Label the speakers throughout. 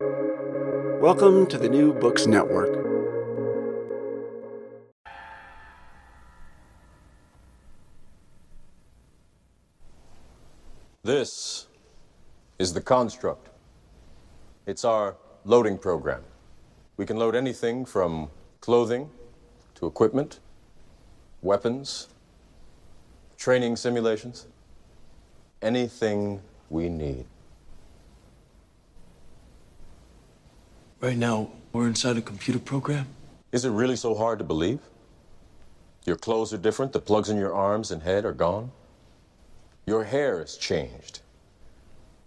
Speaker 1: Welcome to the New Books Network.
Speaker 2: This is the construct. It's our loading program. We can load anything from clothing to equipment, weapons, training simulations, anything we need.
Speaker 3: Right now, we're inside a computer program.
Speaker 2: Is it really so hard to believe? Your clothes are different, the plugs in your arms and head are gone. Your hair has changed.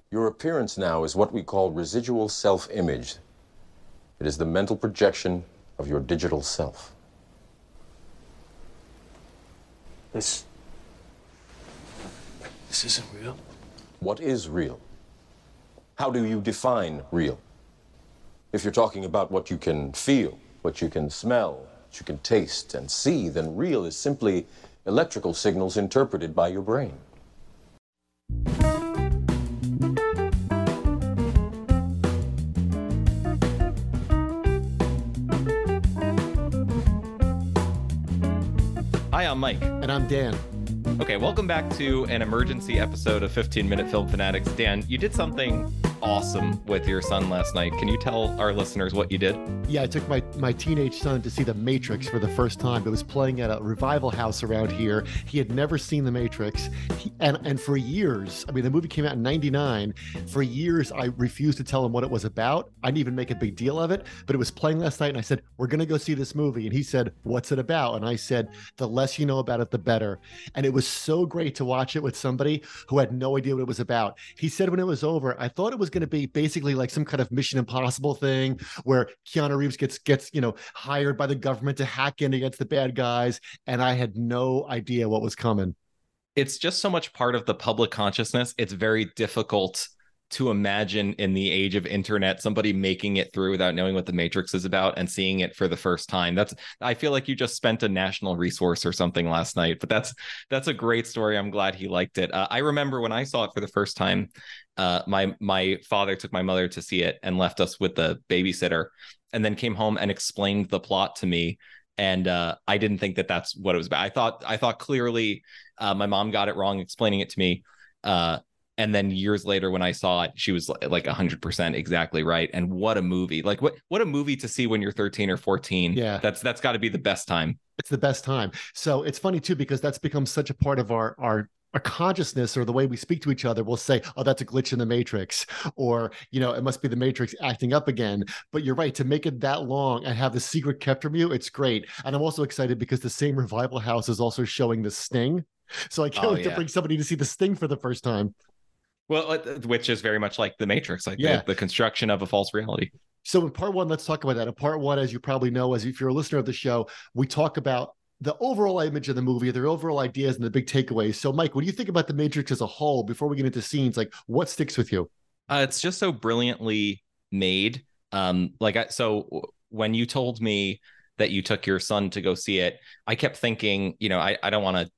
Speaker 2: Your appearance now is what we call residual self image. It is the mental projection of your digital self.
Speaker 3: This. This isn't real.
Speaker 2: What is real? How do you define real? If you're talking about what you can feel, what you can smell, what you can taste and see, then real is simply electrical signals interpreted by your brain.
Speaker 4: Hi, I'm Mike.
Speaker 5: And I'm Dan.
Speaker 4: Okay, welcome back to an emergency episode of 15 Minute Film Fanatics. Dan, you did something awesome with your son last night. Can you tell our listeners what you did?
Speaker 5: Yeah, I took my, my teenage son to see The Matrix for the first time. It was playing at a revival house around here. He had never seen The Matrix. He, and, and for years, I mean, the movie came out in 99. For years, I refused to tell him what it was about. I didn't even make a big deal of it, but it was playing last night. And I said, We're going to go see this movie. And he said, What's it about? And I said, The less you know about it, the better. And it was so great to watch it with somebody who had no idea what it was about. He said when it was over, I thought it was going to be basically like some kind of Mission Impossible thing where Keanu Reeves gets gets you know hired by the government to hack in against the bad guys, and I had no idea what was coming.
Speaker 4: It's just so much part of the public consciousness. It's very difficult to imagine in the age of internet somebody making it through without knowing what the matrix is about and seeing it for the first time that's i feel like you just spent a national resource or something last night but that's that's a great story i'm glad he liked it uh, i remember when i saw it for the first time uh, my my father took my mother to see it and left us with the babysitter and then came home and explained the plot to me. And uh, I didn't think that that's what it was about. I thought I thought clearly uh, my mom got it wrong explaining it to me, uh, and then years later when i saw it she was like 100% exactly right. And what a movie. Like what what a movie to see when you're 13 or 14
Speaker 5: yeah.
Speaker 4: That's that's got to be the best time.
Speaker 5: It's the best time. So it's funny too because that's become such a part of our our our consciousness or the way we speak to each other will say, oh, that's a glitch in the matrix, or, you know, it must be the matrix acting up again. But you're right, to make it that long and have the secret kept from you, it's great. And I'm also excited because the same revival house is also showing the sting. So I can't
Speaker 4: Oh,
Speaker 5: wait
Speaker 4: yeah.
Speaker 5: to bring somebody to see the sting for the first time.
Speaker 4: well uh, which is very much like the matrix like
Speaker 5: Yeah.
Speaker 4: the, the construction of a false reality
Speaker 5: So in part one, let's talk about that. In part one, as you probably know, as if you're a listener of the show, we talk about the overall image of the movie, their overall ideas, and the big takeaways. So, Mike, what do you think about the Matrix as a whole? Before we get into scenes, like what sticks with you?
Speaker 4: Uh, it's just so brilliantly made. Um, like I, so when you told me that you took your son to go see it, I kept thinking, you know, I, I don't want to.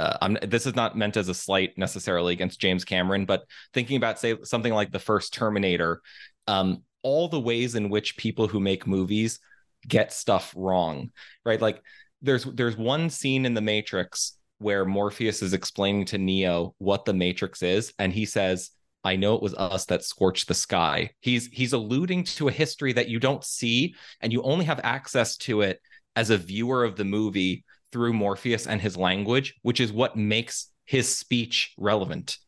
Speaker 4: Uh, I'm. This is not meant as a slight necessarily against James Cameron, but thinking about say something like the first Terminator, um, all the ways in which people who make movies get stuff wrong, right? Like there's there's one scene in the Matrix where Morpheus is explaining to Neo what the Matrix is, and he says, I know it was us that scorched the sky. He's he's alluding to a history that you don't see and you only have access to it as a viewer of the movie through Morpheus and his language, which is what makes his speech relevant.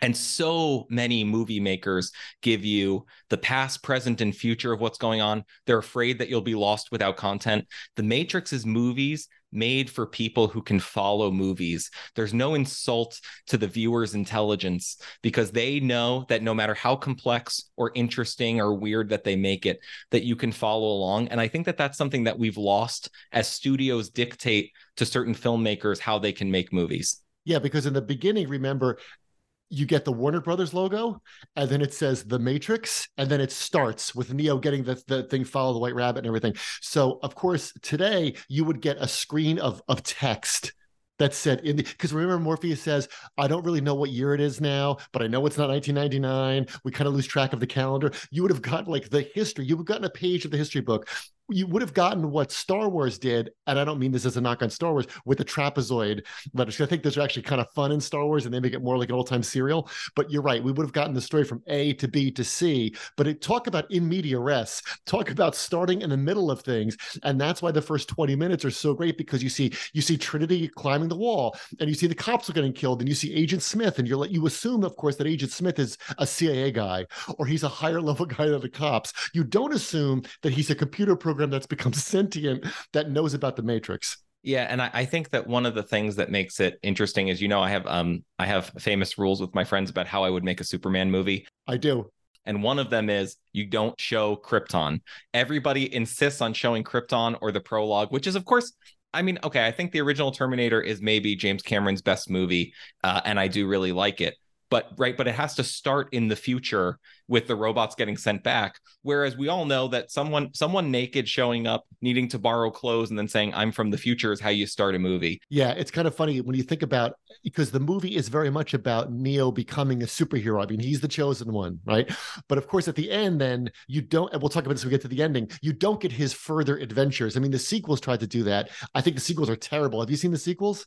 Speaker 4: And so many movie makers give you the past, present, and future of what's going on. They're afraid that you'll be lost without content. The Matrix is movies made for people who can follow movies. There's no insult to the viewer's intelligence because they know that no matter how complex or interesting or weird that they make it, that you can follow along. And I think that that's something that we've lost as studios dictate to certain filmmakers how they can make movies.
Speaker 5: Yeah, because in the beginning, remember, you get the Warner Brothers logo, and then it says The Matrix, and then it starts with Neo getting the, the thing, follow the white rabbit and everything. So, of course, today you would get a screen of, of text that said in the because remember Morpheus says, I don't really know what year it is now, but I know it's not 1999. We kind of lose track of the calendar. You would have gotten like the history, you would have gotten a page of the history book you would have gotten what Star Wars did, and I don't mean this as a knock on Star Wars with the trapezoid letters. I think those are actually kind of fun in Star Wars, and they make it more like an old time serial. But you're right, we would have gotten the story from A to B to C. But it talk about in media res, talk about starting in the middle of things, and that's why the first 20 minutes are so great because you see you see Trinity climbing the wall, and you see the cops are getting killed, and you see Agent Smith, and you're you assume, of course, that Agent Smith is a CIA guy or he's a higher level guy than the cops. You don't assume that he's a computer program that's become sentient that knows about the matrix.
Speaker 4: Yeah and I, I, think that one of the things that makes it interesting is you know i have um i have famous rules with my friends about how i would make a superman movie.
Speaker 5: I do.
Speaker 4: And one of them is you don't show krypton. Everybody insists on showing krypton or the prologue which is of course I mean, okay, I think the original Terminator is maybe James Cameron's best movie, uh, and I do really like it but right but it has to start in the future with the robots getting sent back. Whereas we all know that someone someone naked showing up needing to borrow clothes and then saying i'm from the future is how you start a movie.
Speaker 5: Yeah it's kind of funny when you think about because the movie is very much about neo becoming a superhero. I mean he's the chosen one right? But of course at the end then you don't and we'll talk about this when we get to the ending you don't get his further adventures. I mean the sequels tried to do that. I think the sequels are terrible. Have you seen the sequels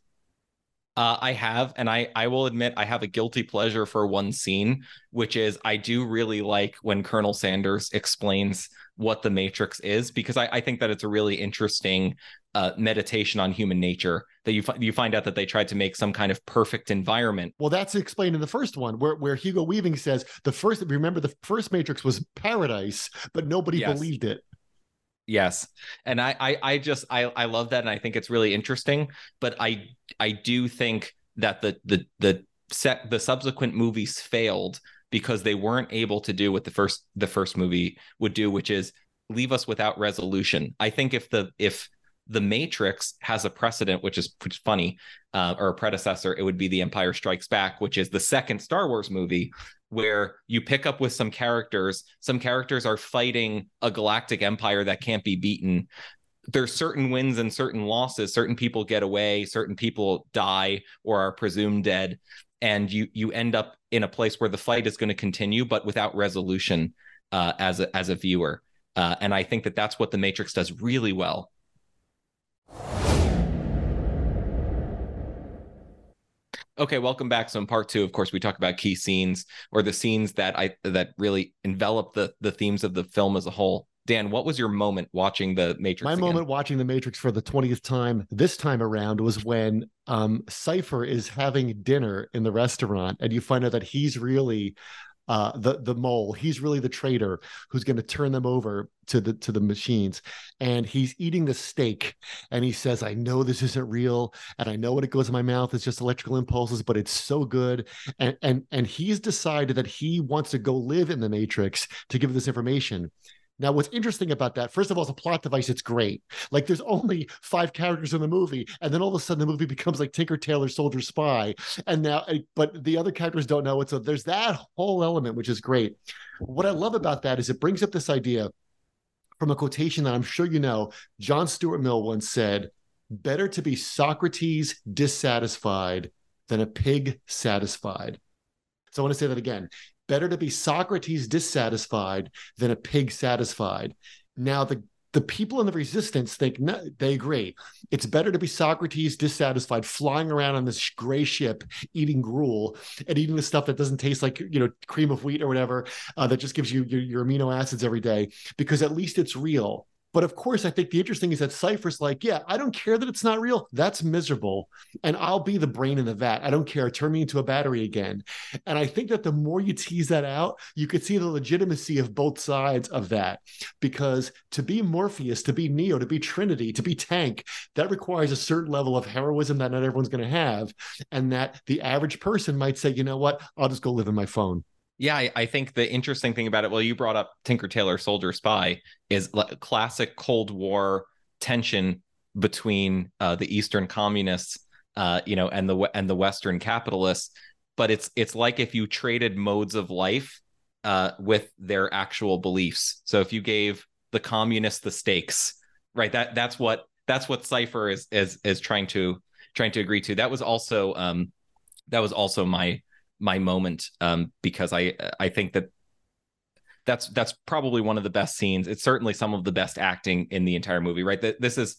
Speaker 4: uh, I have, and I I will admit I have a guilty pleasure for one scene, which is I do really like when Colonel Sanders explains what the Matrix is because I, I think that it's a really interesting uh, meditation on human nature that you you find out that they tried to make some kind of perfect environment.
Speaker 5: Well, that's explained in the first one where where Hugo Weaving says the first remember the first Matrix was paradise, but nobody yes. believed it.
Speaker 4: Yes. And I, I I just I I love that and I think it's really interesting. But I I do think that the the the set the subsequent movies failed because they weren't able to do what the first the first movie would do, which is leave us without resolution. I think if the if the Matrix has a precedent, which is which is funny, uh, or a predecessor, it would be The Empire Strikes Back, which is the second Star Wars movie, where you pick up with some characters. Some characters are fighting a galactic empire that can't be beaten. There's certain wins and certain losses. Certain people get away, certain people die or are presumed dead. And you you end up in a place where the fight is going to continue, but without resolution uh, as a as a viewer. Uh, and I think that that's what the Matrix does really well. Okay, welcome back. So in part two, of course, we talk about key scenes or the scenes that I that really envelop the the themes of the film as a whole. Dan, what was your moment watching the Matrix?
Speaker 5: My
Speaker 4: again?
Speaker 5: moment watching the Matrix for the twentieth time this time around was when um, Cypher is having dinner in the restaurant, and you find out that he's really uh, the the mole. He's really the traitor who's going to turn them over to the to the machines. And he's eating the steak, and he says, "I know this isn't real, and I know what it goes in my mouth is just electrical impulses, but it's so good." And and and he's decided that he wants to go live in the Matrix to give this information. Now, what's interesting about that, first of all, as a plot device, it's great. Like there's only five characters in the movie, and then all of a sudden the movie becomes like Tinker Tailor Soldier Spy. And now, eh, but the other characters don't know it. So there's that whole element, which is great. What I love about that is it brings up this idea from a quotation that I'm sure you know. John Stuart Mill once said, Better to be Socrates dissatisfied than a pig satisfied. So I want to say that again better to be Socrates dissatisfied than a pig satisfied. Now, the the people in the resistance think no, they agree. It's better to be Socrates dissatisfied, flying around on this gray ship, eating gruel and eating the stuff that doesn't taste like you know cream of wheat or whatever, uh, that just gives you your, your amino acids every day, because at least it's real But of course, I think the interesting is that Cypher's like, yeah, I don't care that it's not real. That's miserable. And I'll be the brain in the vat. I don't care. Turn me into a battery again. And I think that the more you tease that out, you could see the legitimacy of both sides of that. Because to be Morpheus, to be Neo, to be Trinity, to be Tank, that requires a certain level of heroism that not everyone's going to have. And that the average person might say, you know what, I'll just go live in my phone.
Speaker 4: Yeah, I, I, think the interesting thing about it, well, you brought up Tinker Tailor Soldier Spy, is classic Cold War tension between uh, the Eastern communists, uh, you know, and the and the Western capitalists. But it's it's like if you traded modes of life uh, with their actual beliefs. So if you gave the communists the stakes, right? That that's what that's what Cypher is is is trying to trying to agree to. That was also um, that was also my my moment um, because I I think that that's that's probably one of the best scenes. It's certainly some of the best acting in the entire movie. Right, this is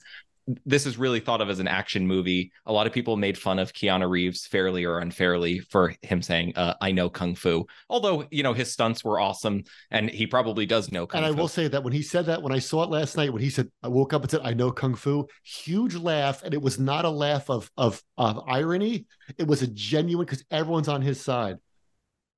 Speaker 4: this is really thought of as an action movie. A lot of people made fun of Keanu Reeves fairly or unfairly for him saying, uh, "I know kung fu." Although you know his stunts were awesome, and he probably does know kung
Speaker 5: and
Speaker 4: fu.
Speaker 5: And I will say that when he said that, when I saw it last night, when he said, "I woke up and said I know kung fu," huge laugh, and it was not a laugh of of of irony. It was a genuine because everyone's on his side.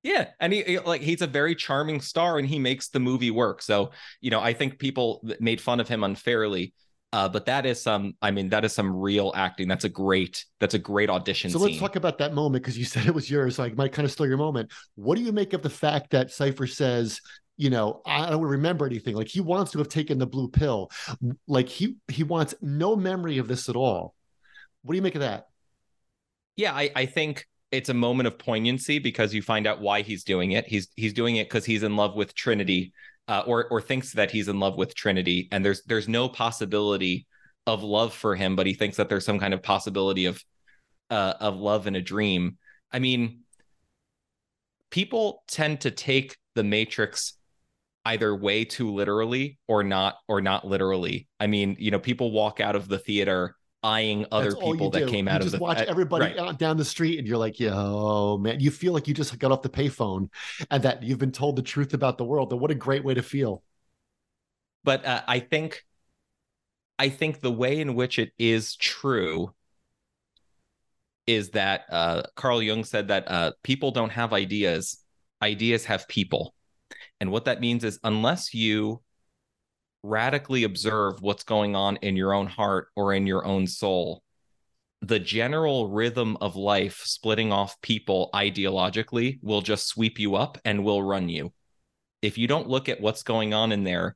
Speaker 4: Yeah, and he, he, like he's a very charming star, and he makes the movie work. So you know, I think people made fun of him unfairly uh, but that is some, I mean, that is some real acting. That's a great, that's a great audition.
Speaker 5: So
Speaker 4: scene.
Speaker 5: let's talk about that moment because you said it was yours. So I might kind of steal your moment. What do you make of the fact that Cypher says, you know, I don't remember anything. Like he wants to have taken the blue pill. Like he he wants no memory of this at all. What do you make of that?
Speaker 4: Yeah, I, I think it's a moment of poignancy because you find out why he's doing it. He's he's doing it because he's in love with Trinity uh, or or thinks that he's in love with Trinity, and there's there's no possibility of love for him, but he thinks that there's some kind of possibility of uh, of love in a dream. I mean, people tend to take the Matrix either way too literally or not or not literally. I mean, you know, people walk out of the theater eyeing other That's people that came
Speaker 5: you
Speaker 4: out
Speaker 5: of
Speaker 4: the
Speaker 5: watch everybody right. down the street and you're like yo man. You feel like you just got off the payphone and that you've been told the truth about the world and what a great way to feel.
Speaker 4: But uh, i think i think the way in which it is true is that uh, carl jung said that uh, people don't have ideas. Ideas have people. And what that means is unless you radically observe what's going on in your own heart or in your own soul, the general rhythm of life splitting off people ideologically will just sweep you up and will run you. If you don't look at what's going on in there,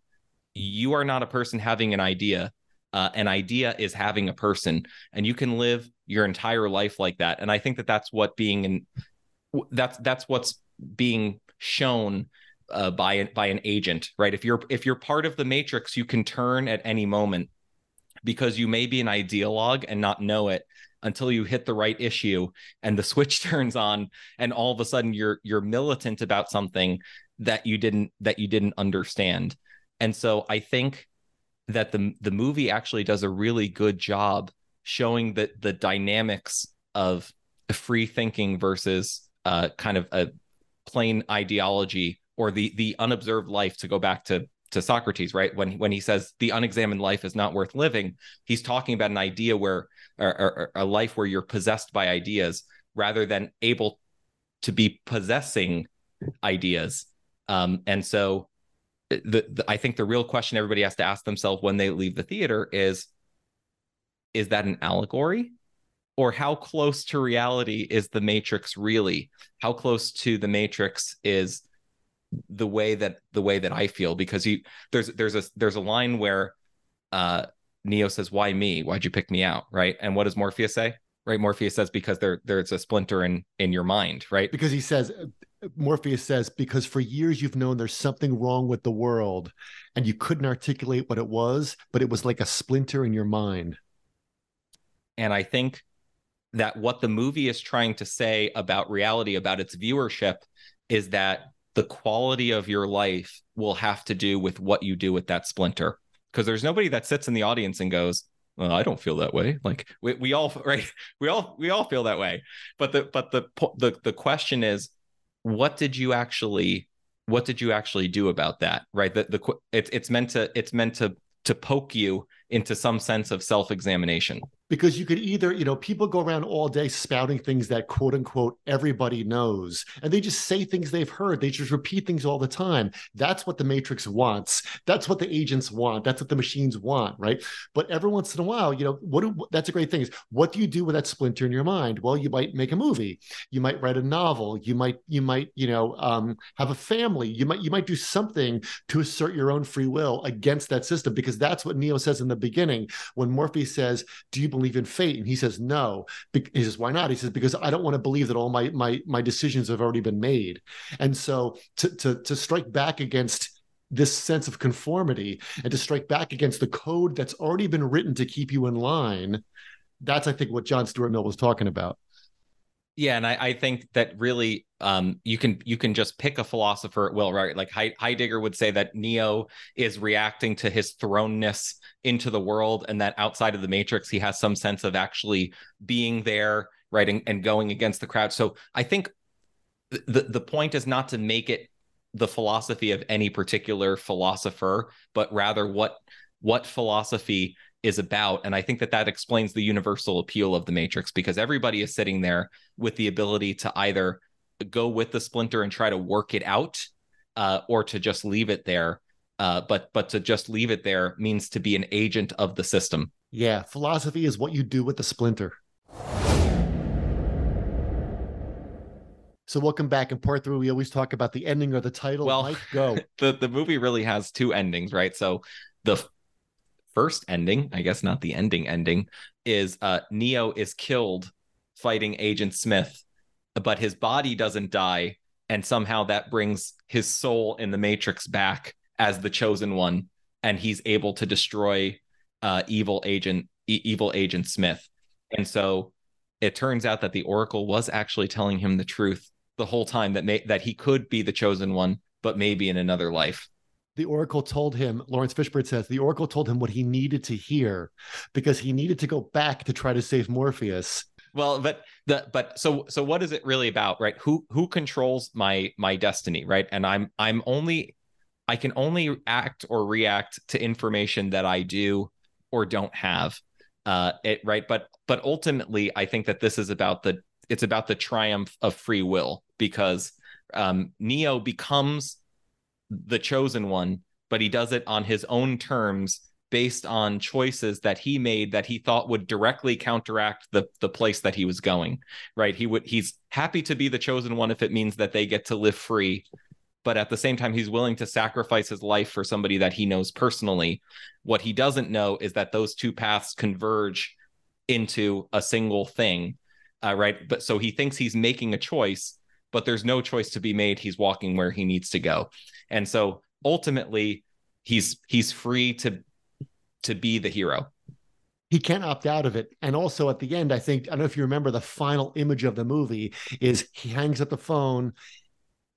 Speaker 4: you are not a person having an idea. Uh, an idea is having a person, and you can live your entire life like that. And I think that that's what being in that's that's what's being shown uh, by an, by an agent, right? If you're if you're part of the matrix, you can turn at any moment because you may be an ideologue and not know it until you hit the right issue and the switch turns on and all of a sudden you're you're militant about something that you didn't that you didn't understand. And so I think that the the movie actually does a really good job showing that the dynamics of free thinking versus uh, kind of a plain ideology or the the unobserved life to go back to to Socrates, right? When when he says the unexamined life is not worth living, he's talking about an idea where or, or, a life where you're possessed by ideas rather than able to be possessing ideas. Um, and so, the, the I think the real question everybody has to ask themselves when they leave the theater is, is that an allegory? Or how close to reality is the Matrix really? How close to the Matrix is the way that the way that I feel because he there's there's a there's a line where uh Neo says, "Why me? Why'd you pick me out?" Right? And what does Morpheus say? Right? Morpheus says, "Because there there's a splinter in in your mind." Right?
Speaker 5: Because he says, Morpheus says, "Because for years you've known there's something wrong with the world, and you couldn't articulate what it was, but it was like a splinter in your mind."
Speaker 4: And I think that what the movie is trying to say about reality, about its viewership, is that the quality of your life will have to do with what you do with that splinter. Because there's nobody that sits in the audience and goes, well, I don't feel that way. Like we, we all right, we all we all feel that way. But the but the the the question is, what did you actually what did you actually do about that? Right. The the it's it's meant to it's meant to to poke you into some sense of self-examination
Speaker 5: because you could either you know people go around all day spouting things that quote unquote everybody knows and they just say things they've heard. They just repeat things all the time. That's what the matrix wants. That's what the agents want. That's what the machines want right? But every once in a while you know what do, that's a great thing is what do you do with that splinter in your mind? Well you might make a movie. You might write a novel. You might you might you know um, have a family. You might you might do something to assert your own free will against that system because that's what neo says in the beginning when morpheus says do you believe in fate? And he says, no. He says, why not? He says, because I don't want to believe that all my my my decisions have already been made. And so to to to strike back against this sense of conformity and to strike back against the code that's already been written to keep you in line, that's I think what John Stuart Mill was talking about.
Speaker 4: Yeah, and I, I think that really um, you can you can just pick a philosopher at will, right? Like Heidegger would say that Neo is reacting to his thrownness into the world, and that outside of the matrix, he has some sense of actually being there, right, and, and going against the crowd. So I think the the point is not to make it the philosophy of any particular philosopher, but rather what what philosophy is about. And I think that that explains the universal appeal of the Matrix because everybody is sitting there with the ability to either go with the splinter and try to work it out uh, or to just leave it there. Uh, but but to just leave it there means to be an agent of the system.
Speaker 5: Yeah, philosophy is what you do with the splinter. So welcome back in part three. We always talk about the ending or the title.
Speaker 4: Well,
Speaker 5: Mike, go.
Speaker 4: the the movie really has two endings, right? So the first ending, I guess not the ending ending, is uh, Neo is killed fighting Agent Smith, but his body doesn't die, and somehow that brings his soul in the Matrix back as the chosen one, and he's able to destroy uh, evil agent e- evil Agent Smith, and so it turns out that the Oracle was actually telling him the truth the whole time that may- that he could be the chosen one, but maybe in another life
Speaker 5: the oracle told him laurence fishburne says the oracle told him what he needed to hear because he needed to go back to try to save morpheus.
Speaker 4: Well but the but so so what is it really about right? Who who controls my my destiny right? And i'm i'm only i can only act or react to information that i do or don't have uh it right? But but ultimately i think that this is about the it's about the triumph of free will because um neo becomes the chosen one, but he does it on his own terms based on choices that he made that he thought would directly counteract the the place that he was going right? He would he's happy to be the chosen one if it means that they get to live free but at the same time he's willing to sacrifice his life for somebody that he knows personally. What he doesn't know is that those two paths converge into a single thing uh, right? But so he thinks he's making a choice but there's no choice to be made he's walking where he needs to go and so ultimately he's he's free to to be the hero
Speaker 5: he can't opt out of it. And also at the end, I think, I don't know if you remember the final image of the movie is he hangs up the phone.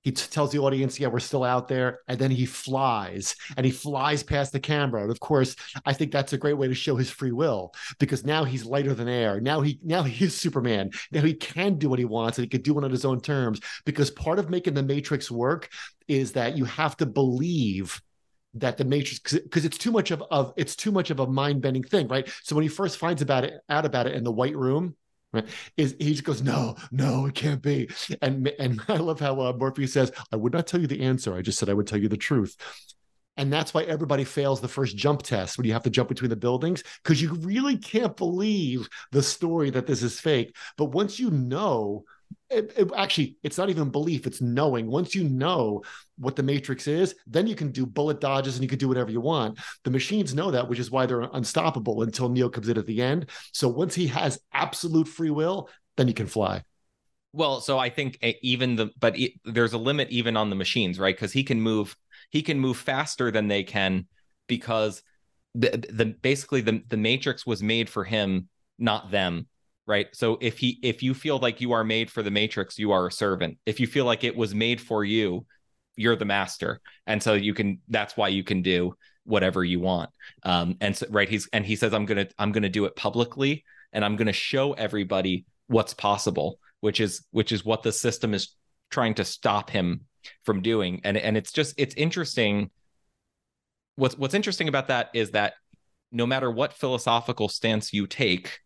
Speaker 5: He t- tells the audience, yeah, we're still out there. And then he flies and he flies past the camera. And of course, I think that's a great way to show his free will because now he's lighter than air. Now he now he is Superman. Now he can do what he wants and he can do it on his own terms. Because part of making the Matrix work is that you have to believe that the matrix because it's too much of, of it's too much of a mind-bending thing right so when he first finds about it out about it in the white room is he just goes no no it can't be. And and i love how uh, says i would not tell you the answer i just said i would tell you the truth. And that's why everybody fails the first jump test when you have to jump between the buildings because you really can't believe the story that this is fake. But once you know it, it, actually it's not even belief it's knowing. Once you know what the matrix is then you can do bullet dodges and you can do whatever you want. The machines know that which is why they're unstoppable until neo comes in at the end. So once he has absolute free will then he can fly.
Speaker 4: Well so i think eh, even the but it, there's a limit even on the machines right? Because he can move he can move faster than they can because the, the basically the, the matrix was made for him not them right? So if he if you feel like you are made for the matrix you are a servant. If you feel like it was made for you you're the master. And so you can that's why you can do whatever you want. Um and so right he's and he says i'm gonna i'm gonna do it publicly and i'm gonna show everybody what's possible which is which is what the system is trying to stop him from doing. And and it's just it's interesting. What's what's interesting about that is that no matter what philosophical stance you take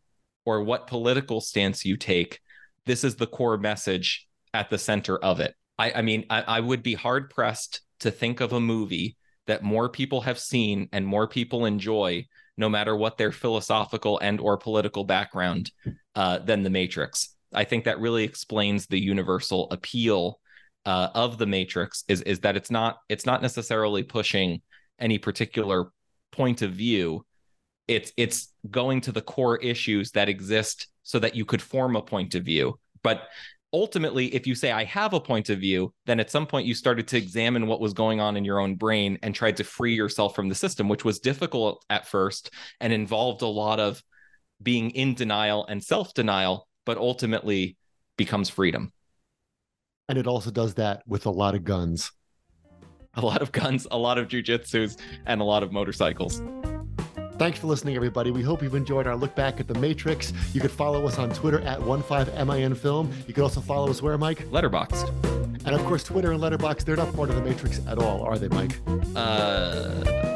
Speaker 4: or what political stance you take, this is the core message at the center of it. I, I mean, I, I would be hard pressed to think of a movie that more people have seen and more people enjoy no matter what their philosophical and or political background uh, than the matrix i think that really explains the universal appeal uh, of the matrix is is that it's not it's not necessarily pushing any particular point of view it's it's going to the core issues that exist so that you could form a point of view but ultimately, if you say, I have a point of view, then at some point you started to examine what was going on in your own brain and tried to free yourself from the system, which was difficult at first and involved a lot of being in denial and self denial, but ultimately becomes freedom.
Speaker 5: And it also does that with a lot of guns.
Speaker 4: A lot of guns, a lot of jujitsus, and a lot of motorcycles.
Speaker 5: Thanks for listening, everybody. We hope you've enjoyed our look back at The Matrix. You can follow us on Twitter at 15MIN You can also follow us where, Mike?
Speaker 4: Letterboxd.
Speaker 5: And of course, Twitter and Letterboxd, they're not part of The Matrix at all, are they, Mike?
Speaker 4: Uh,